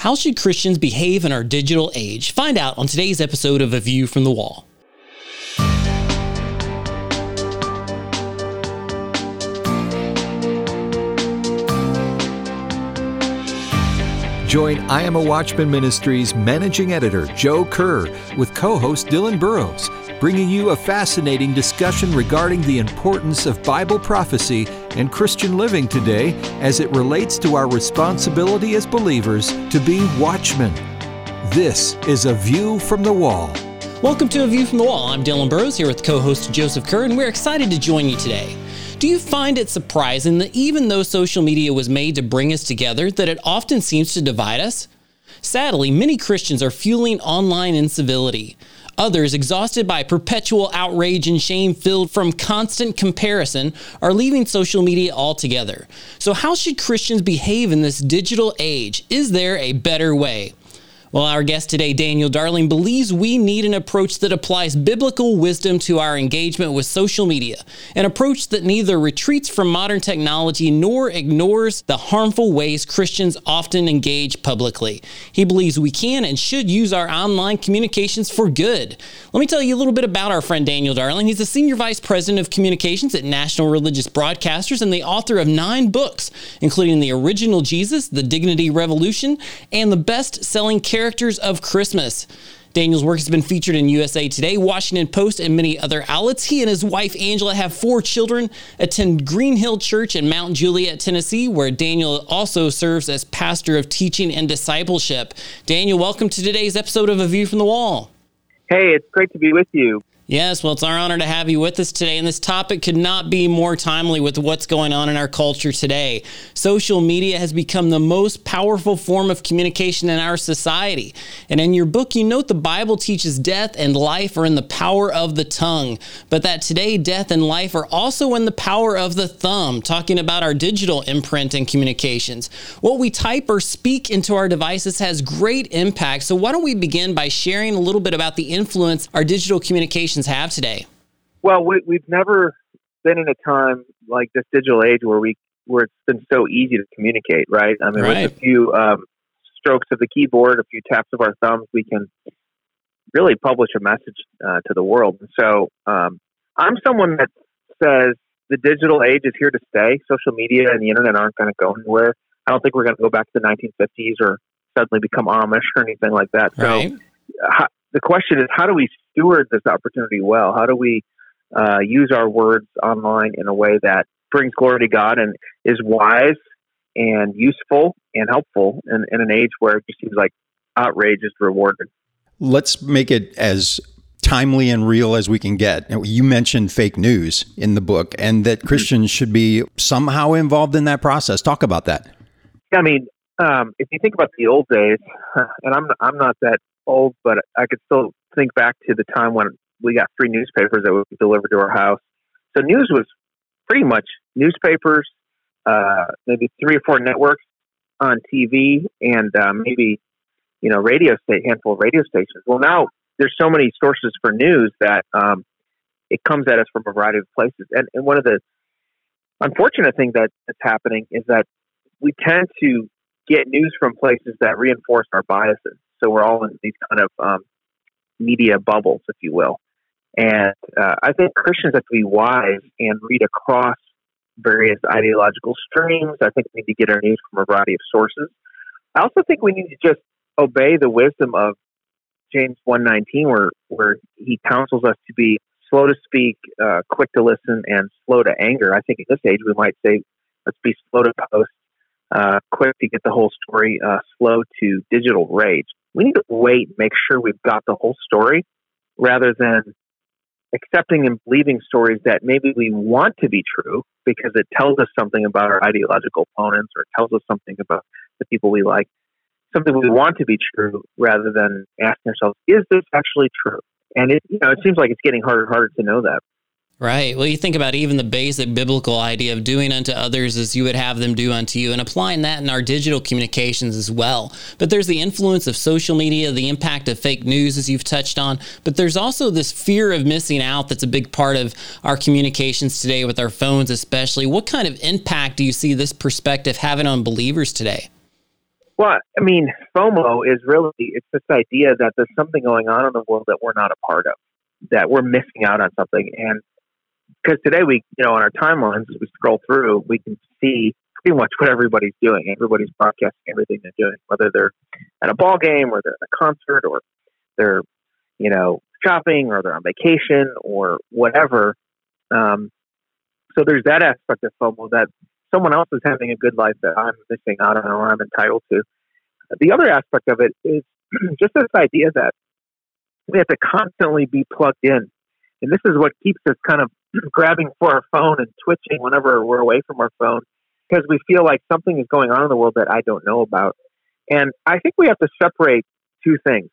How should Christians behave in our digital age? Find out on today's episode of A View from the Wall. Join I Am a Watchman Ministries managing editor Joe Kerr with co host Dylan Burrows, bringing you a fascinating discussion regarding the importance of Bible prophecy and Christian living today as it relates to our responsibility as believers to be watchmen. This is A View from the Wall. Welcome to A View from the Wall. I'm Dylan Burrows here with co host Joseph Kerr, and we're excited to join you today. Do you find it surprising that even though social media was made to bring us together, that it often seems to divide us? Sadly, many Christians are fueling online incivility. Others, exhausted by perpetual outrage and shame filled from constant comparison, are leaving social media altogether. So, how should Christians behave in this digital age? Is there a better way? Well, our guest today, Daniel Darling, believes we need an approach that applies biblical wisdom to our engagement with social media, an approach that neither retreats from modern technology nor ignores the harmful ways Christians often engage publicly. He believes we can and should use our online communications for good. Let me tell you a little bit about our friend Daniel Darling. He's the Senior Vice President of Communications at National Religious Broadcasters and the author of nine books, including The Original Jesus, The Dignity Revolution, and the best selling characters of Christmas. Daniel's work has been featured in USA Today, Washington Post, and many other outlets. He and his wife Angela have four children, attend Green Hill Church in Mount Juliet, Tennessee, where Daniel also serves as pastor of teaching and discipleship. Daniel, welcome to today's episode of A View from the Wall. Hey, it's great to be with you. Yes, well, it's our honor to have you with us today. And this topic could not be more timely with what's going on in our culture today. Social media has become the most powerful form of communication in our society. And in your book, you note the Bible teaches death and life are in the power of the tongue, but that today death and life are also in the power of the thumb, talking about our digital imprint and communications. What we type or speak into our devices has great impact. So, why don't we begin by sharing a little bit about the influence our digital communications have today? Well, we, we've never been in a time like this digital age where we where it's been so easy to communicate, right? I mean, right. with a few um, strokes of the keyboard, a few taps of our thumbs, we can really publish a message uh, to the world. And so, um, I'm someone that says the digital age is here to stay. Social media and the internet aren't going to go anywhere. I don't think we're going to go back to the 1950s or suddenly become Amish or anything like that. Right. So, the question is, how do we steward this opportunity well? How do we uh, use our words online in a way that brings glory to God and is wise and useful and helpful in, in an age where it just seems like outrage is rewarded? Let's make it as timely and real as we can get. You mentioned fake news in the book and that mm-hmm. Christians should be somehow involved in that process. Talk about that. I mean, um, if you think about the old days, and I'm I'm not that old, but I could still think back to the time when we got free newspapers that be delivered to our house. So news was pretty much newspapers, uh, maybe three or four networks on TV, and uh, maybe you know radio state handful of radio stations. Well, now there's so many sources for news that um, it comes at us from a variety of places. And, and one of the unfortunate things that is happening is that we tend to get news from places that reinforce our biases. So we're all in these kind of um, media bubbles, if you will. And uh, I think Christians have to be wise and read across various ideological streams. I think we need to get our news from a variety of sources. I also think we need to just obey the wisdom of James 119, where, where he counsels us to be slow to speak, uh, quick to listen, and slow to anger. I think at this age we might say, let's be slow to post, uh, quick to get the whole story, uh, slow to digital rage we need to wait and make sure we've got the whole story rather than accepting and believing stories that maybe we want to be true because it tells us something about our ideological opponents or tells us something about the people we like, something we want to be true rather than asking ourselves, is this actually true? And it, you know, it seems like it's getting harder and harder to know that. Right. Well, you think about even the basic biblical idea of doing unto others as you would have them do unto you, and applying that in our digital communications as well. But there's the influence of social media, the impact of fake news, as you've touched on. But there's also this fear of missing out that's a big part of our communications today with our phones, especially. What kind of impact do you see this perspective having on believers today? Well, I mean, FOMO is really it's this idea that there's something going on in the world that we're not a part of, that we're missing out on something. And because today we, you know, on our timelines as we scroll through, we can see pretty much what everybody's doing. Everybody's broadcasting everything they're doing, whether they're at a ball game or they're at a concert or they're, you know, shopping or they're on vacation or whatever. Um, so there's that aspect of FOMO that someone else is having a good life that I'm missing out on or I'm entitled to. The other aspect of it is just this idea that we have to constantly be plugged in. And this is what keeps us kind of grabbing for our phone and twitching whenever we're away from our phone because we feel like something is going on in the world that I don't know about. And I think we have to separate two things.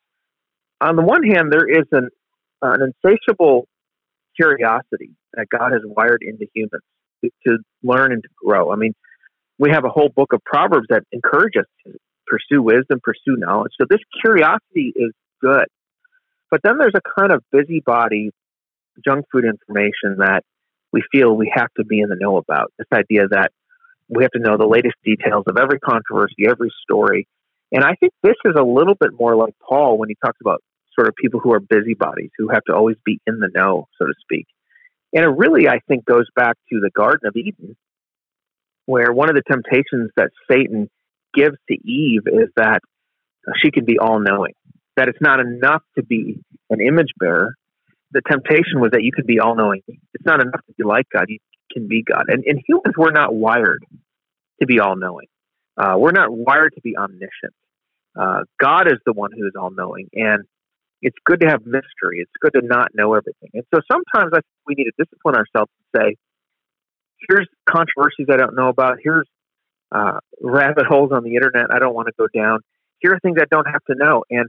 On the one hand, there is an, an insatiable curiosity that God has wired into humans to, to learn and to grow. I mean, we have a whole book of Proverbs that encourage us to pursue wisdom, pursue knowledge. So this curiosity is good. But then there's a kind of busybody junk food information that we feel we have to be in the know about. This idea that we have to know the latest details of every controversy, every story. And I think this is a little bit more like Paul when he talks about sort of people who are busybodies, who have to always be in the know, so to speak. And it really, I think, goes back to the Garden of Eden, where one of the temptations that Satan gives to Eve is that she can be all knowing, that it's not enough to be an image bearer. The temptation was that you could be all knowing. It's not enough to be like God, you can be God. And, and humans were not wired to be all knowing, uh, we're not wired to be omniscient. Uh, God is the one who is all knowing. And it's good to have mystery. It's good to not know everything. And so sometimes I think we need to discipline ourselves and say, here's controversies I don't know about. Here's uh, rabbit holes on the internet I don't want to go down. Here are things I don't have to know. And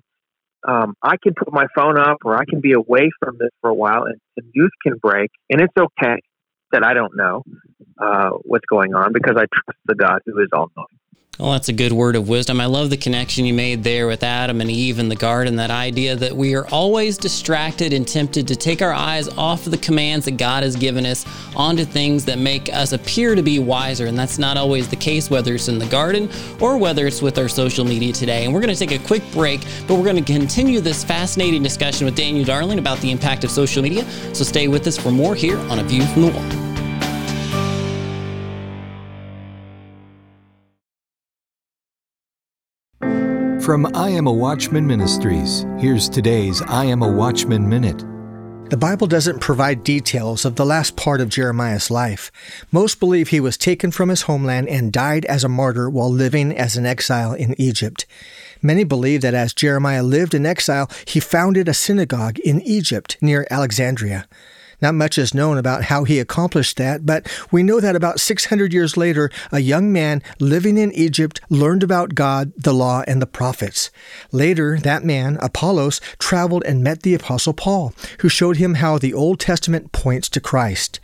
um, I can put my phone up or I can be away from this for a while and, and news can break. And it's okay that I don't know uh, what's going on because I trust the God who is all knowing. Well, that's a good word of wisdom. I love the connection you made there with Adam and Eve in the garden, that idea that we are always distracted and tempted to take our eyes off of the commands that God has given us onto things that make us appear to be wiser. And that's not always the case, whether it's in the garden or whether it's with our social media today. And we're going to take a quick break, but we're going to continue this fascinating discussion with Daniel Darling about the impact of social media. So stay with us for more here on A View from the Wall. From I Am a Watchman Ministries, here's today's I Am a Watchman Minute. The Bible doesn't provide details of the last part of Jeremiah's life. Most believe he was taken from his homeland and died as a martyr while living as an exile in Egypt. Many believe that as Jeremiah lived in exile, he founded a synagogue in Egypt near Alexandria. Not much is known about how he accomplished that, but we know that about 600 years later, a young man living in Egypt learned about God, the law, and the prophets. Later, that man, Apollos, traveled and met the Apostle Paul, who showed him how the Old Testament points to Christ.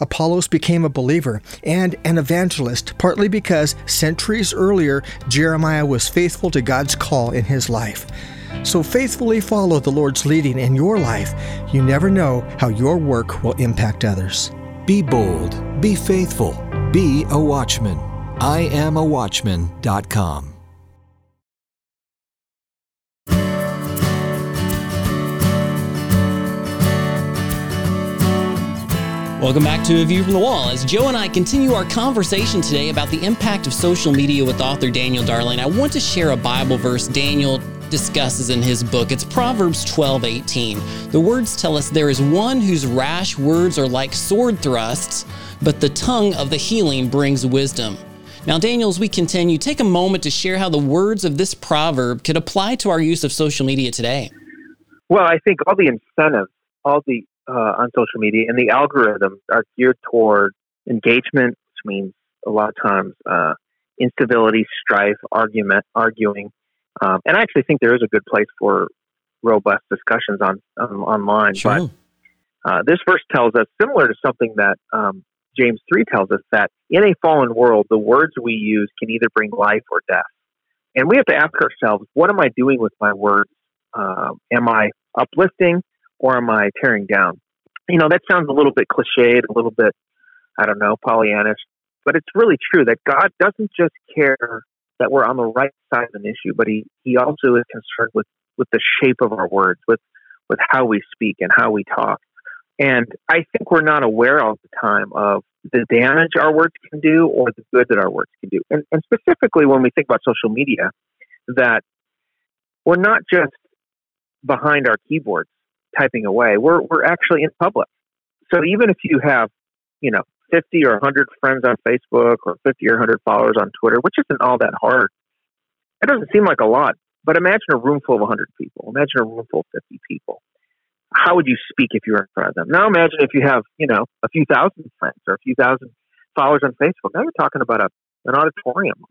Apollos became a believer and an evangelist, partly because centuries earlier, Jeremiah was faithful to God's call in his life. So faithfully follow the Lord's leading in your life. You never know how your work will impact others. Be bold, be faithful, be a watchman. I am a watchman.com. Welcome back to A View from the Wall as Joe and I continue our conversation today about the impact of social media with author Daniel Darling. I want to share a Bible verse Daniel discusses in his book. It's Proverbs 12 18. The words tell us there is one whose rash words are like sword thrusts, but the tongue of the healing brings wisdom. Now, Daniel, as we continue, take a moment to share how the words of this proverb could apply to our use of social media today. Well, I think all the incentives, all the uh, on social media and the algorithms are geared toward engagement, which means a lot of times uh, instability, strife, argument, arguing, um, and I actually think there is a good place for robust discussions on, um, online. Sure. But uh, this verse tells us, similar to something that um, James 3 tells us, that in a fallen world, the words we use can either bring life or death. And we have to ask ourselves, what am I doing with my words? Uh, am I uplifting or am I tearing down? You know, that sounds a little bit cliched, a little bit, I don't know, Pollyannish, but it's really true that God doesn't just care that we're on the right side of an issue, but he, he also is concerned with, with the shape of our words, with, with how we speak and how we talk. And I think we're not aware all the time of the damage our words can do or the good that our words can do. And, and specifically when we think about social media, that we're not just behind our keyboards typing away, we're, we're actually in public. So even if you have, you know, 50 or 100 friends on Facebook or 50 or 100 followers on Twitter, which isn't all that hard, it doesn't seem like a lot. But imagine a room full of 100 people. Imagine a room full of 50 people how would you speak if you were in front of them? Now imagine if you have, you know, a few thousand friends or a few thousand followers on Facebook. Now you're talking about a, an auditorium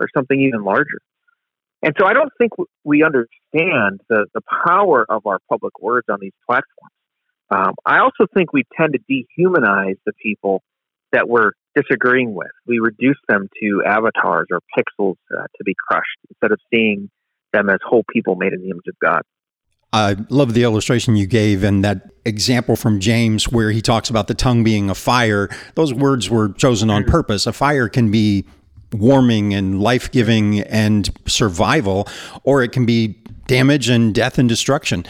or something even larger. And so I don't think we understand the, the power of our public words on these platforms. Um, I also think we tend to dehumanize the people that we're disagreeing with. We reduce them to avatars or pixels uh, to be crushed instead of seeing them as whole people made in the image of God. I love the illustration you gave and that example from James where he talks about the tongue being a fire. Those words were chosen on purpose. A fire can be warming and life giving and survival, or it can be damage and death and destruction.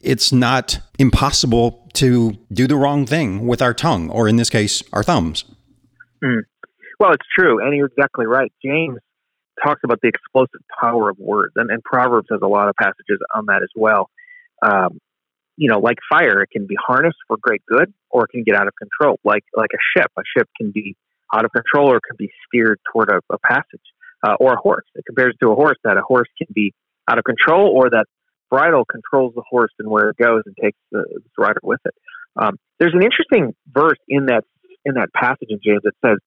It's not impossible to do the wrong thing with our tongue, or in this case, our thumbs. Mm. Well, it's true. And you're exactly right. James talks about the explosive power of words, and, and Proverbs has a lot of passages on that as well um, you know, like fire, it can be harnessed for great good or it can get out of control. Like like a ship, a ship can be out of control or can be steered toward a, a passage. Uh, or a horse. It compares to a horse that a horse can be out of control or that bridle controls the horse and where it goes and takes the, the rider with it. Um, there's an interesting verse in that in that passage in James that says,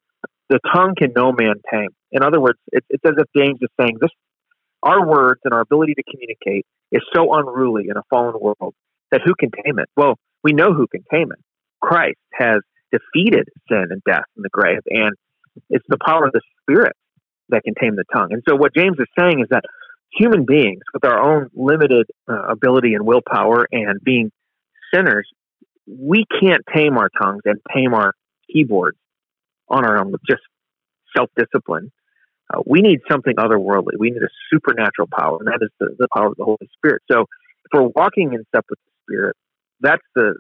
"The tongue can no man tame." In other words, it, it's as if James is saying, "This our words and our ability to communicate is so unruly in a fallen world that who can tame it? Well, we know who can tame it. Christ has defeated sin and death and the grave, and it's the power of the Spirit that can tame the tongue. And so, what James is saying is that human beings, with our own limited uh, ability and willpower and being sinners, we can't tame our tongues and tame our keyboards on our own with just self discipline. Uh, we need something otherworldly. We need a supernatural power, and that is the, the power of the Holy Spirit. So, if we're walking in step with the Spirit, that's the,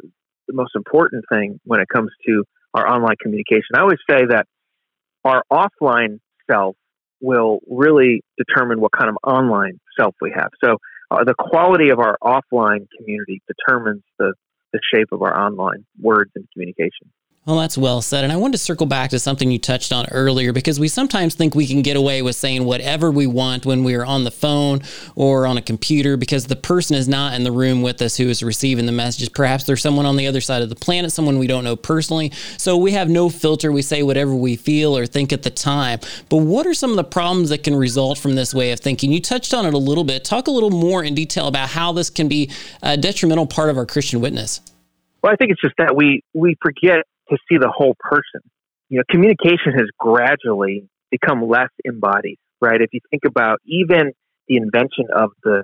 the most important thing when it comes to our online communication. I always say that our offline self will really determine what kind of online self we have. So, uh, the quality of our offline community determines the, the shape of our online words and communication. Well, that's well said. And I wanted to circle back to something you touched on earlier because we sometimes think we can get away with saying whatever we want when we are on the phone or on a computer because the person is not in the room with us who is receiving the messages. Perhaps there's someone on the other side of the planet, someone we don't know personally. So we have no filter. We say whatever we feel or think at the time. But what are some of the problems that can result from this way of thinking? You touched on it a little bit. Talk a little more in detail about how this can be a detrimental part of our Christian witness. Well, I think it's just that we we forget to see the whole person. You know, communication has gradually become less embodied, right? If you think about even the invention of the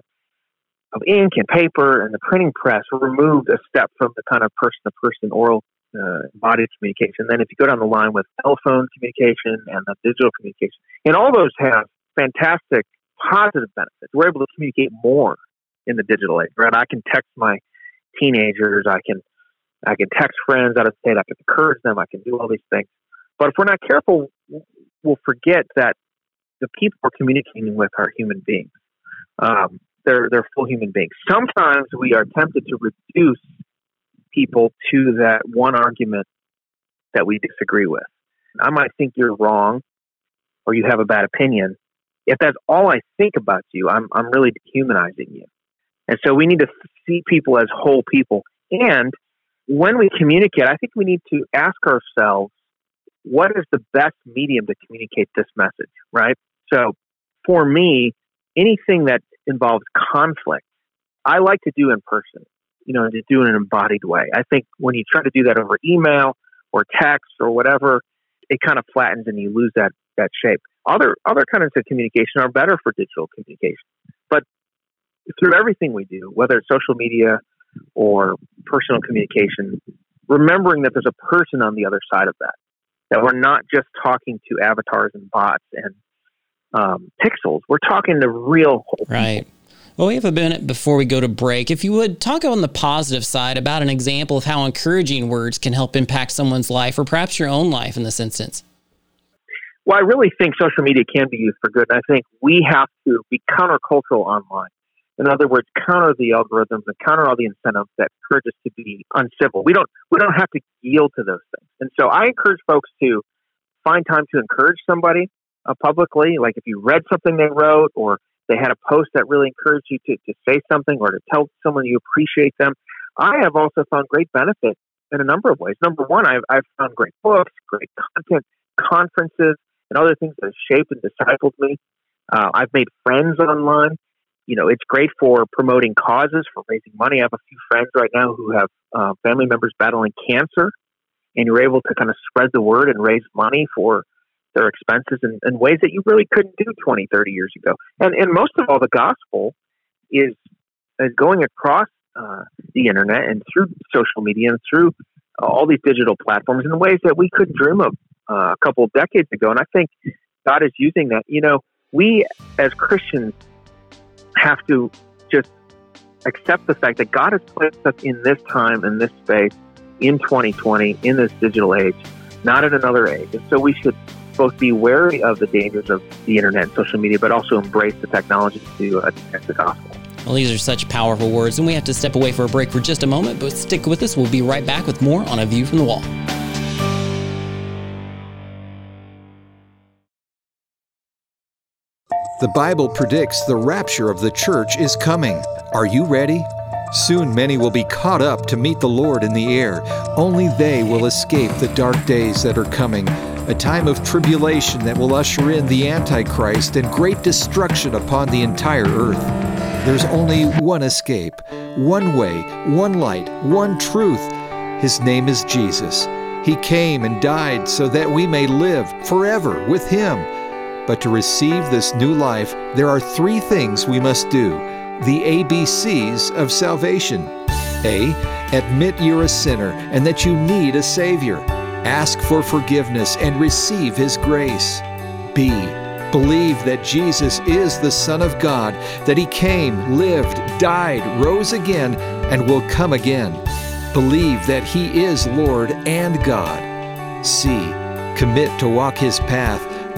of ink and paper and the printing press removed a step from the kind of person to person oral uh, embodied communication. Then if you go down the line with telephone communication and the digital communication, and all those have fantastic positive benefits. We're able to communicate more in the digital age, right? I can text my teenagers, I can I can text friends out of state. I can encourage them. I can do all these things. But if we're not careful, we'll forget that the people we're communicating with are human beings. Um, they're they're full human beings. Sometimes we are tempted to reduce people to that one argument that we disagree with. I might think you're wrong, or you have a bad opinion. If that's all I think about you, I'm I'm really dehumanizing you. And so we need to see people as whole people. And when we communicate, I think we need to ask ourselves, what is the best medium to communicate this message, right? So for me, anything that involves conflict, I like to do in person, you know, to do in an embodied way. I think when you try to do that over email or text or whatever, it kind of flattens and you lose that, that shape. Other, other kinds of communication are better for digital communication. But through everything we do, whether it's social media, or personal communication, remembering that there's a person on the other side of that, that we're not just talking to avatars and bots and um, pixels. We're talking the real people. right. Well, we have a minute before we go to break. If you would talk on the positive side about an example of how encouraging words can help impact someone's life, or perhaps your own life in this instance. Well, I really think social media can be used for good. I think we have to be countercultural online. In other words, counter the algorithms and counter all the incentives that encourage us to be uncivil. We don't we don't have to yield to those things. And so I encourage folks to find time to encourage somebody uh, publicly. Like if you read something they wrote or they had a post that really encouraged you to, to say something or to tell someone you appreciate them. I have also found great benefit in a number of ways. Number one, I've, I've found great books, great content, conferences, and other things that have shaped and discipled me. Uh, I've made friends online. You know, it's great for promoting causes, for raising money. I have a few friends right now who have uh, family members battling cancer, and you're able to kind of spread the word and raise money for their expenses in, in ways that you really couldn't do 20, 30 years ago. And, and most of all, the gospel is, is going across uh, the internet and through social media and through all these digital platforms in ways that we couldn't dream of uh, a couple of decades ago. And I think God is using that. You know, we as Christians have to just accept the fact that God has placed us in this time, in this space, in 2020, in this digital age, not in another age. And so we should both be wary of the dangers of the internet and social media, but also embrace the technology to uh, the gospel. Well, these are such powerful words, and we have to step away for a break for just a moment, but stick with us. We'll be right back with more on A View from the Wall. The Bible predicts the rapture of the church is coming. Are you ready? Soon many will be caught up to meet the Lord in the air. Only they will escape the dark days that are coming a time of tribulation that will usher in the Antichrist and great destruction upon the entire earth. There's only one escape, one way, one light, one truth. His name is Jesus. He came and died so that we may live forever with Him. But to receive this new life, there are three things we must do the ABCs of salvation. A. Admit you're a sinner and that you need a Savior. Ask for forgiveness and receive His grace. B. Believe that Jesus is the Son of God, that He came, lived, died, rose again, and will come again. Believe that He is Lord and God. C. Commit to walk His path,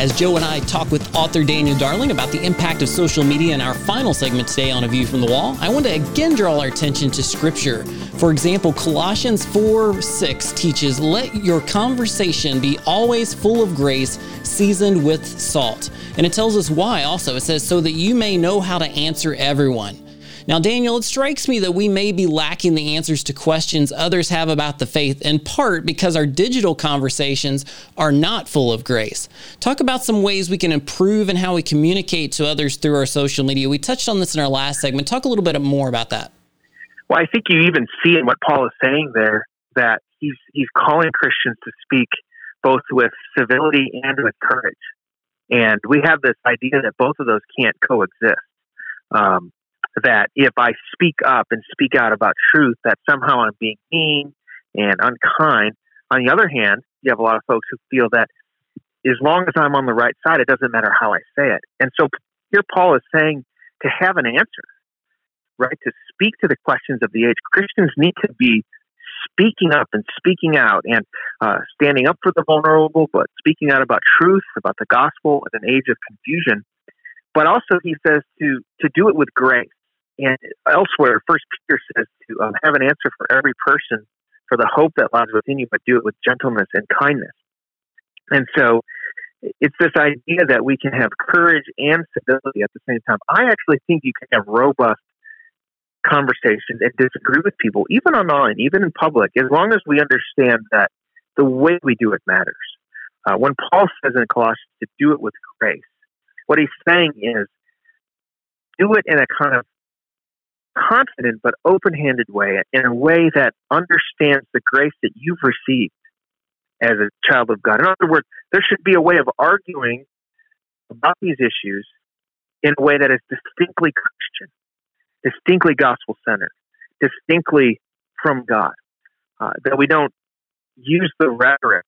as Joe and I talk with author Daniel Darling about the impact of social media in our final segment today on A View from the Wall. I want to again draw our attention to Scripture. For example, Colossians 4 6 teaches, Let your conversation be always full of grace, seasoned with salt. And it tells us why also. It says, So that you may know how to answer everyone. Now, Daniel, it strikes me that we may be lacking the answers to questions others have about the faith, in part because our digital conversations are not full of grace. Talk about some ways we can improve in how we communicate to others through our social media. We touched on this in our last segment. Talk a little bit more about that. Well, I think you even see in what Paul is saying there that he's he's calling Christians to speak both with civility and with courage. And we have this idea that both of those can't coexist. Um, that if I speak up and speak out about truth, that somehow I'm being mean and unkind. On the other hand, you have a lot of folks who feel that as long as I'm on the right side, it doesn't matter how I say it. And so here Paul is saying to have an answer, right? To speak to the questions of the age. Christians need to be speaking up and speaking out and uh, standing up for the vulnerable, but speaking out about truth, about the gospel in an age of confusion. But also, he says to to do it with grace. And elsewhere, First Peter says to um, have an answer for every person for the hope that lies within you, but do it with gentleness and kindness. And so it's this idea that we can have courage and civility at the same time. I actually think you can have robust conversations and disagree with people, even online, even in public, as long as we understand that the way we do it matters. Uh, when Paul says in Colossians to do it with grace, what he's saying is do it in a kind of confident but open handed way, in a way that understands the grace that you've received as a child of God. In other words, there should be a way of arguing about these issues in a way that is distinctly Christian, distinctly gospel centered, distinctly from God. Uh, that we don't use the rhetoric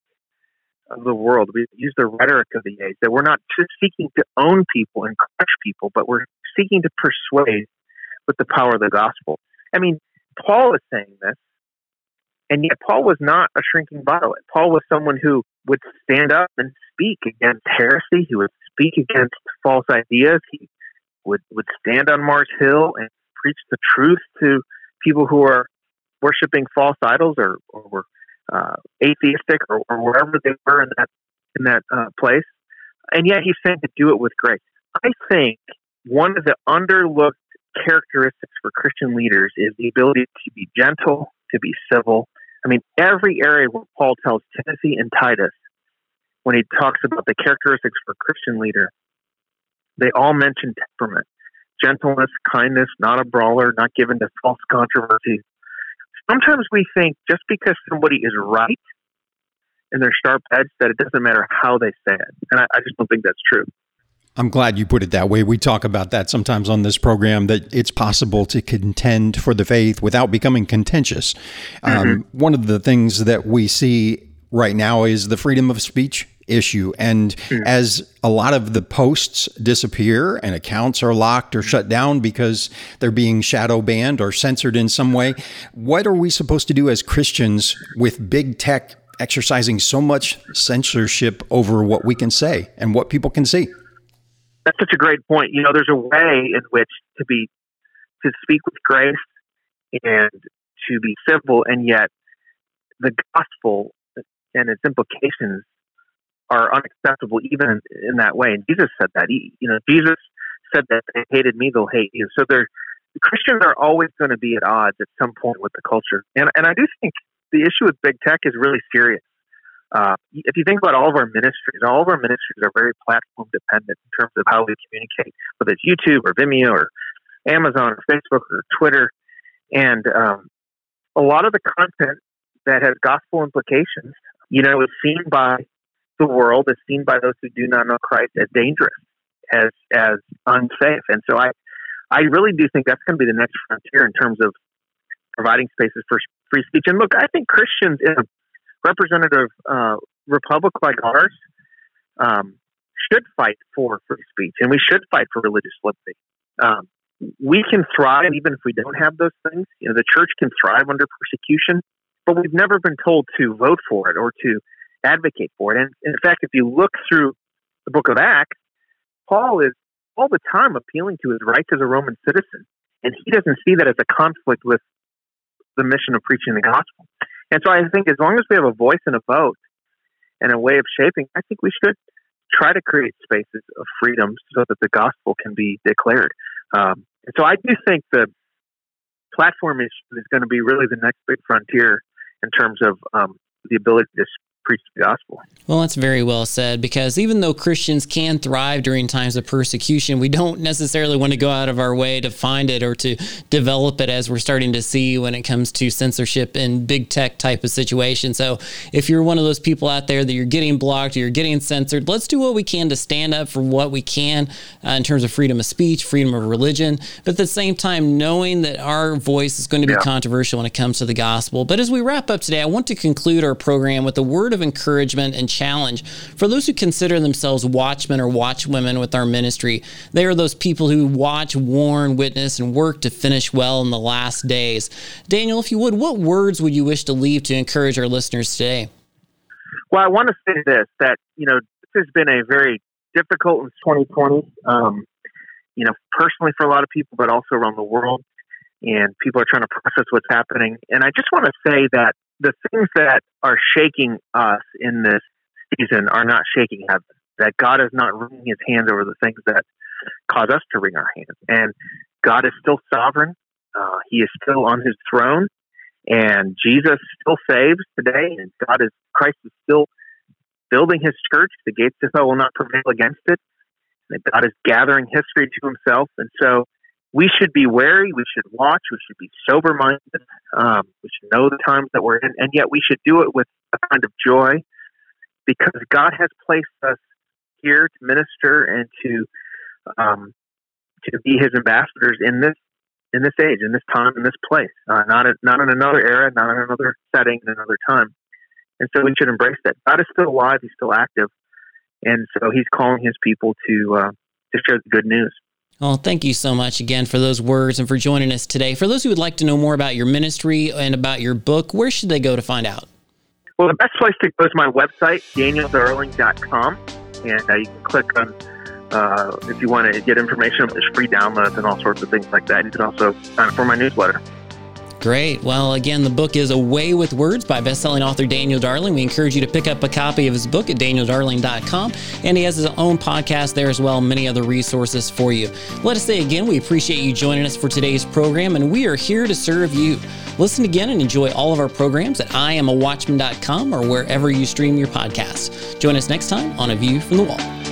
of the world, we use the rhetoric of the age, that we're not just seeking to own people and crush people, but we're seeking to persuade with the power of the gospel. I mean, Paul is saying this, and yet Paul was not a shrinking violet. Paul was someone who would stand up and speak against heresy. He would speak against false ideas. He would, would stand on Mars Hill and preach the truth to people who are worshiping false idols or, or were uh, atheistic or, or, wherever they were in that in that uh, place. And yet he's saying to do it with grace. I think one of the underlooked characteristics for Christian leaders is the ability to be gentle, to be civil. I mean, every area where Paul tells Timothy and Titus, when he talks about the characteristics for Christian leader, they all mention temperament, gentleness, kindness, not a brawler, not given to false controversies. Sometimes we think just because somebody is right in their sharp edge that it doesn't matter how they say it. And I, I just don't think that's true. I'm glad you put it that way. We talk about that sometimes on this program that it's possible to contend for the faith without becoming contentious. Um, mm-hmm. Um, one of the things that we see right now is the freedom of speech issue. And mm-hmm. as a lot of the posts disappear and accounts are locked or shut down because they're being shadow banned or censored in some way, what are we supposed to do as Christians with big tech exercising so much censorship over what we can say and what people can see? That's such a great point. You know, there's a way in which to be to speak with grace and to be civil, and yet the gospel and its implications are unacceptable even in, in that way. And Jesus said that. He, you know, Jesus said that they hated me, they'll hate you. So they're Christians are always going to be at odds at some point with the culture, and and I do think the issue with big tech is really serious. Uh, if you think about all of our ministries, all of our ministries are very platform dependent in terms of how we communicate, whether it's YouTube or Vimeo or Amazon or Facebook or Twitter. And um, a lot of the content that has gospel implications, you know, is seen by the world, is seen by those who do not know Christ as dangerous, as as unsafe. And so I, I really do think that's going to be the next frontier in terms of providing spaces for free speech. And look, I think Christians in a representative uh, republic like ours um, should fight for free speech and we should fight for religious liberty. Um, we can thrive even if we don't have those things. You know, the church can thrive under persecution, but we've never been told to vote for it or to advocate for it. And in fact, if you look through the book of Acts, Paul is all the time appealing to his rights as a Roman citizen, and he doesn't see that as a conflict with the mission of preaching the gospel. And so I think as long as we have a voice and a vote and a way of shaping, I think we should try to create spaces of freedom so that the gospel can be declared. Um, and so I do think the platform is going to be really the next big frontier in terms of um, the ability to preach the gospel. Well, that's very well said because even though Christians can thrive during times of persecution, we don't necessarily want to go out of our way to find it or to develop it as we're starting to see when it comes to censorship and big tech type of situation. So, if you're one of those people out there that you're getting blocked or you're getting censored, let's do what we can to stand up for what we can uh, in terms of freedom of speech, freedom of religion, but at the same time, knowing that our voice is going to be yeah. controversial when it comes to the gospel. But as we wrap up today, I want to conclude our program with a word word of encouragement and challenge for those who consider themselves watchmen or watchwomen with our ministry. They are those people who watch, warn, witness, and work to finish well in the last days. Daniel, if you would, what words would you wish to leave to encourage our listeners today? Well, I want to say this that, you know, this has been a very difficult in 2020, um, you know, personally for a lot of people, but also around the world. And people are trying to process what's happening. And I just want to say that the things that are shaking us in this season are not shaking heaven. That God is not wringing his hands over the things that cause us to wring our hands. And God is still sovereign. Uh, he is still on his throne. And Jesus still saves today. And God is, Christ is still building his church. The gates of hell will not prevail against it. And God is gathering history to himself. And so we should be wary, we should watch, we should be sober minded, um, we should know the times that we're in, and yet we should do it with a kind of joy because God has placed us here to minister and to um, to be His ambassadors in this in this age, in this time, in this place, uh, not in, not in another era, not in another setting, in another time. And so we should embrace that. God is still alive; He's still active, and so He's calling His people to uh, to share the good news. Well, thank you so much again for those words and for joining us today. For those who would like to know more about your ministry and about your book, where should they go to find out? Well, the best place to go is my website, danieldarling.com, and uh, you can click on uh, if you want to get information. There's free downloads and all sorts of things like that. You can also sign up for my newsletter. Great. Well, again, the book is A Way with Words by bestselling author Daniel Darling. We encourage you to pick up a copy of his book at danieldarling.com. And he has his own podcast there as well, many other resources for you. Let us say again, we appreciate you joining us for today's program, and we are here to serve you. Listen again and enjoy all of our programs at iamawatchman.com or wherever you stream your podcasts. Join us next time on A View from the Wall.